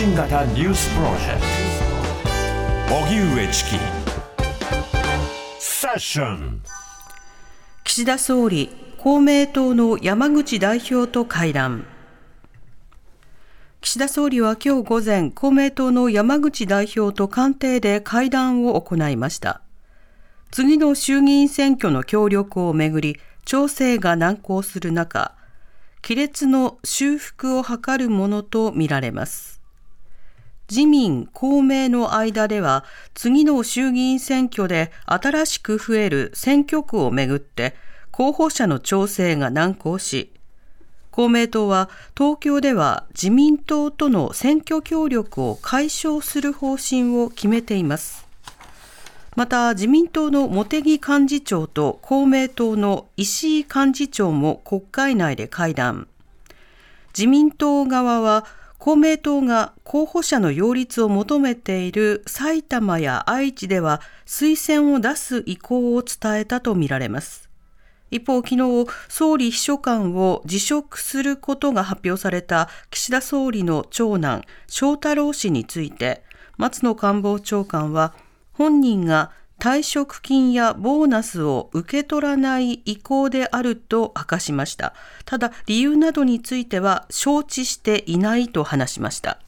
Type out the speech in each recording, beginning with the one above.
信型ニュースプロジェクト。荻上チキ。セッション。岸田総理公明党の山口代表と会談。岸田総理は今日午前公明党の山口代表と官邸で会談を行いました。次の衆議院選挙の協力をめぐり調整が難航する中亀裂の修復を図るものとみられます。自民、公明の間では次の衆議院選挙で新しく増える選挙区をめぐって候補者の調整が難航し、公明党は東京では自民党との選挙協力を解消する方針を決めています。また自民党の茂木幹事長と公明党の石井幹事長も国会内で会談自民党側は公明党が候補者の擁立を求めている埼玉や愛知では推薦を出す意向を伝えたとみられます。一方、昨日、総理秘書官を辞職することが発表された岸田総理の長男、翔太郎氏について、松野官房長官は、本人が退職金やボーナスを受け取らない意向であると明かしました。ただ、理由などについては承知していないと話しました。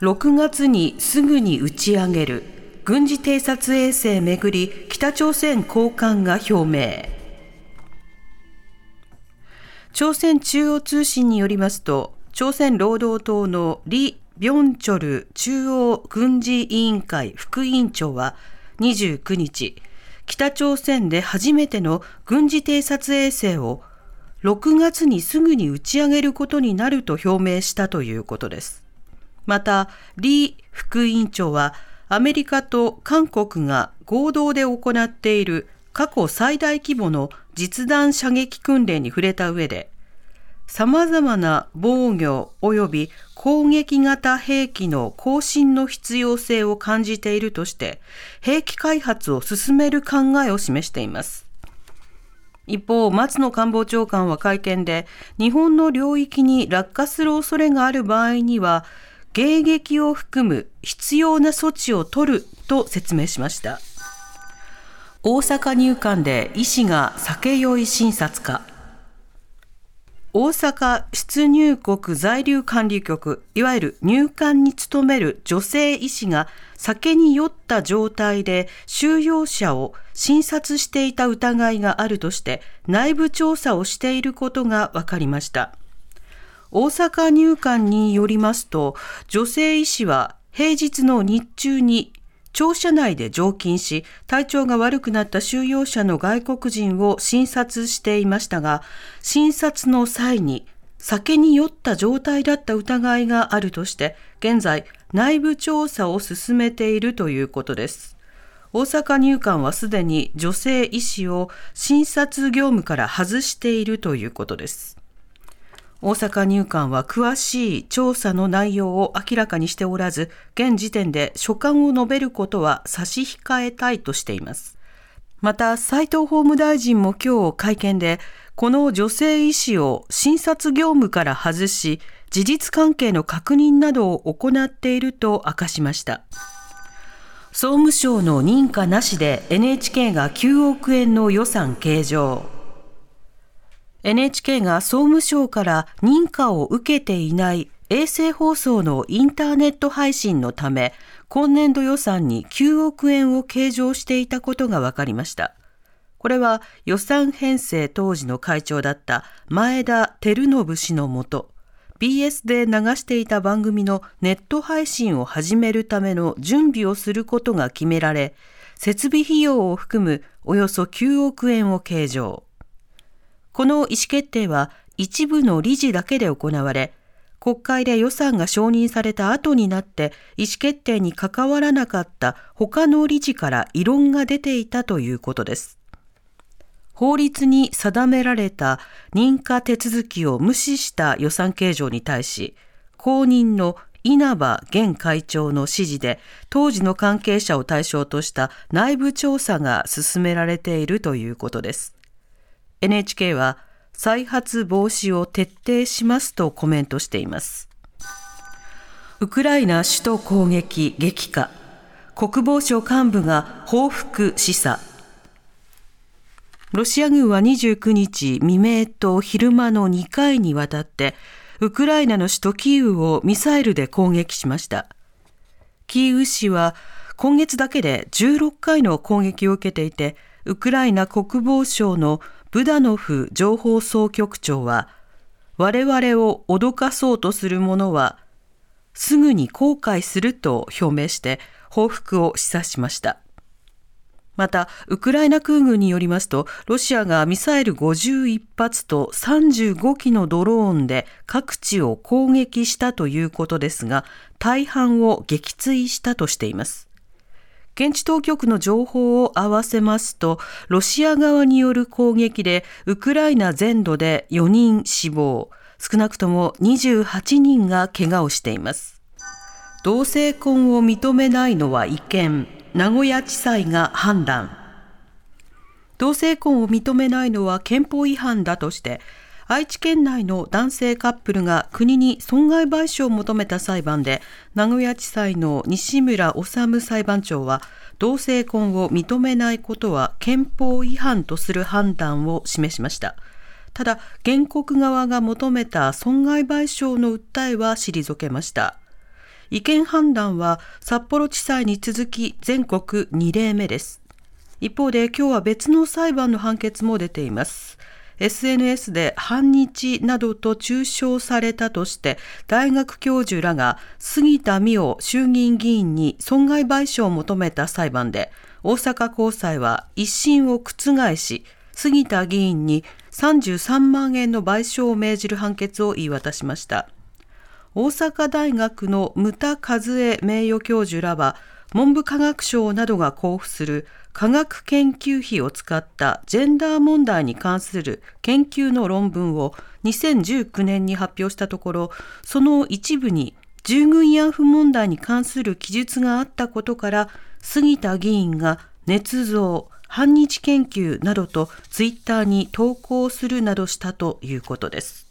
6月にすぐに打ち上げる軍事偵察衛星めぐり北朝鮮高官が表明。朝鮮中央通信によりますと、朝鮮労働党のリ・ビョンチョル中央軍事委員会副委員長は29日、北朝鮮で初めての軍事偵察衛星を6月にすぐに打ち上げることになると表明したということです。また、リー副委員長はアメリカと韓国が合同で行っている過去最大規模の実弾射撃訓練に触れた上で、様々な防御及び攻撃型兵器の更新の必要性を感じているとして、兵器開発を進める考えを示しています。一方、松野官房長官は会見で、日本の領域に落下する恐れがある場合には、迎撃を含む必要な措置を取ると説明しました。大阪入管で医師が酒酔い診察か。大阪出入国在留管理局、いわゆる入管に勤める女性医師が酒に酔った状態で収容者を診察していた疑いがあるとして内部調査をしていることが分かりました。大阪入管によりますと、女性医師は平日の日中に庁舎内で常勤し、体調が悪くなった収容者の外国人を診察していましたが、診察の際に酒に酔った状態だった疑いがあるとして、現在内部調査を進めているということです。大阪入管はすでに女性医師を診察業務から外しているということです。大阪入管は詳しい調査の内容を明らかにしておらず、現時点で所感を述べることは差し控えたいとしています。また、斉藤法務大臣も今日会見で、この女性医師を診察業務から外し、事実関係の確認などを行っていると明かしました。総務省の認可なしで NHK が9億円の予算計上。NHK が総務省から認可を受けていない衛星放送のインターネット配信のため、今年度予算に9億円を計上していたことが分かりました。これは予算編成当時の会長だった前田照信氏のもと、BS で流していた番組のネット配信を始めるための準備をすることが決められ、設備費用を含むおよそ9億円を計上。この意思決定は一部の理事だけで行われ、国会で予算が承認された後になって意思決定に関わらなかった他の理事から異論が出ていたということです。法律に定められた認可手続きを無視した予算計上に対し、公認の稲葉現会長の指示で当時の関係者を対象とした内部調査が進められているということです。NHK は再発防止を徹底しますとコメントしています。ウクライナ首都攻撃激化国防省幹部が報復示唆ロシア軍は29日未明と昼間の2回にわたってウクライナの首都キーウをミサイルで攻撃しました。キーウ市は今月だけで16回の攻撃を受けていて、ウクライナ国防省のブダノフ情報総局長は、我々を脅かそうとする者は、すぐに後悔すると表明して報復を示唆しました。また、ウクライナ空軍によりますと、ロシアがミサイル51発と35機のドローンで各地を攻撃したということですが、大半を撃墜したとしています。現地当局の情報を合わせますと、ロシア側による攻撃で、ウクライナ全土で4人死亡、少なくとも28人が怪我をしています。同性婚を認めないのは違憲、名古屋地裁が判断。同性婚を認めないのは憲法違反だとして、愛知県内の男性カップルが国に損害賠償を求めた裁判で、名古屋地裁の西村治裁判長は、同性婚を認めないことは憲法違反とする判断を示しました。ただ、原告側が求めた損害賠償の訴えは退けました。違憲判断は札幌地裁に続き全国2例目です。一方で今日は別の裁判の判決も出ています。SNS で反日などと中傷されたとして大学教授らが杉田水脈衆議院議員に損害賠償を求めた裁判で大阪高裁は一審を覆し杉田議員に33万円の賠償を命じる判決を言い渡しました。大阪大学の牟田和恵名誉教授らは文部科学省などが交付する科学研究費を使ったジェンダー問題に関する研究の論文を2019年に発表したところ、その一部に従軍慰安婦問題に関する記述があったことから、杉田議員が捏造、反日研究などとツイッターに投稿するなどしたということです。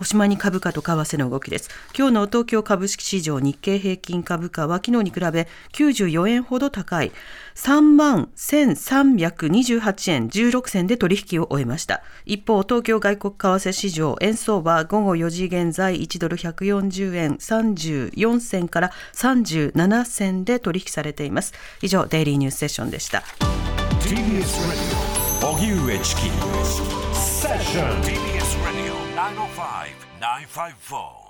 おしまいに株価と為替の動きです。今日の東京株式市場日経平均株価は昨日に比べ94円ほど高い3万1328円16銭で取引を終えました。一方、東京外国為替市場円相場午後4時現在1ドル140円34銭から37銭で取引されています。以上、デイリーニュースセッションでした。TBS Radio 荻上チキセッション TBS 905 954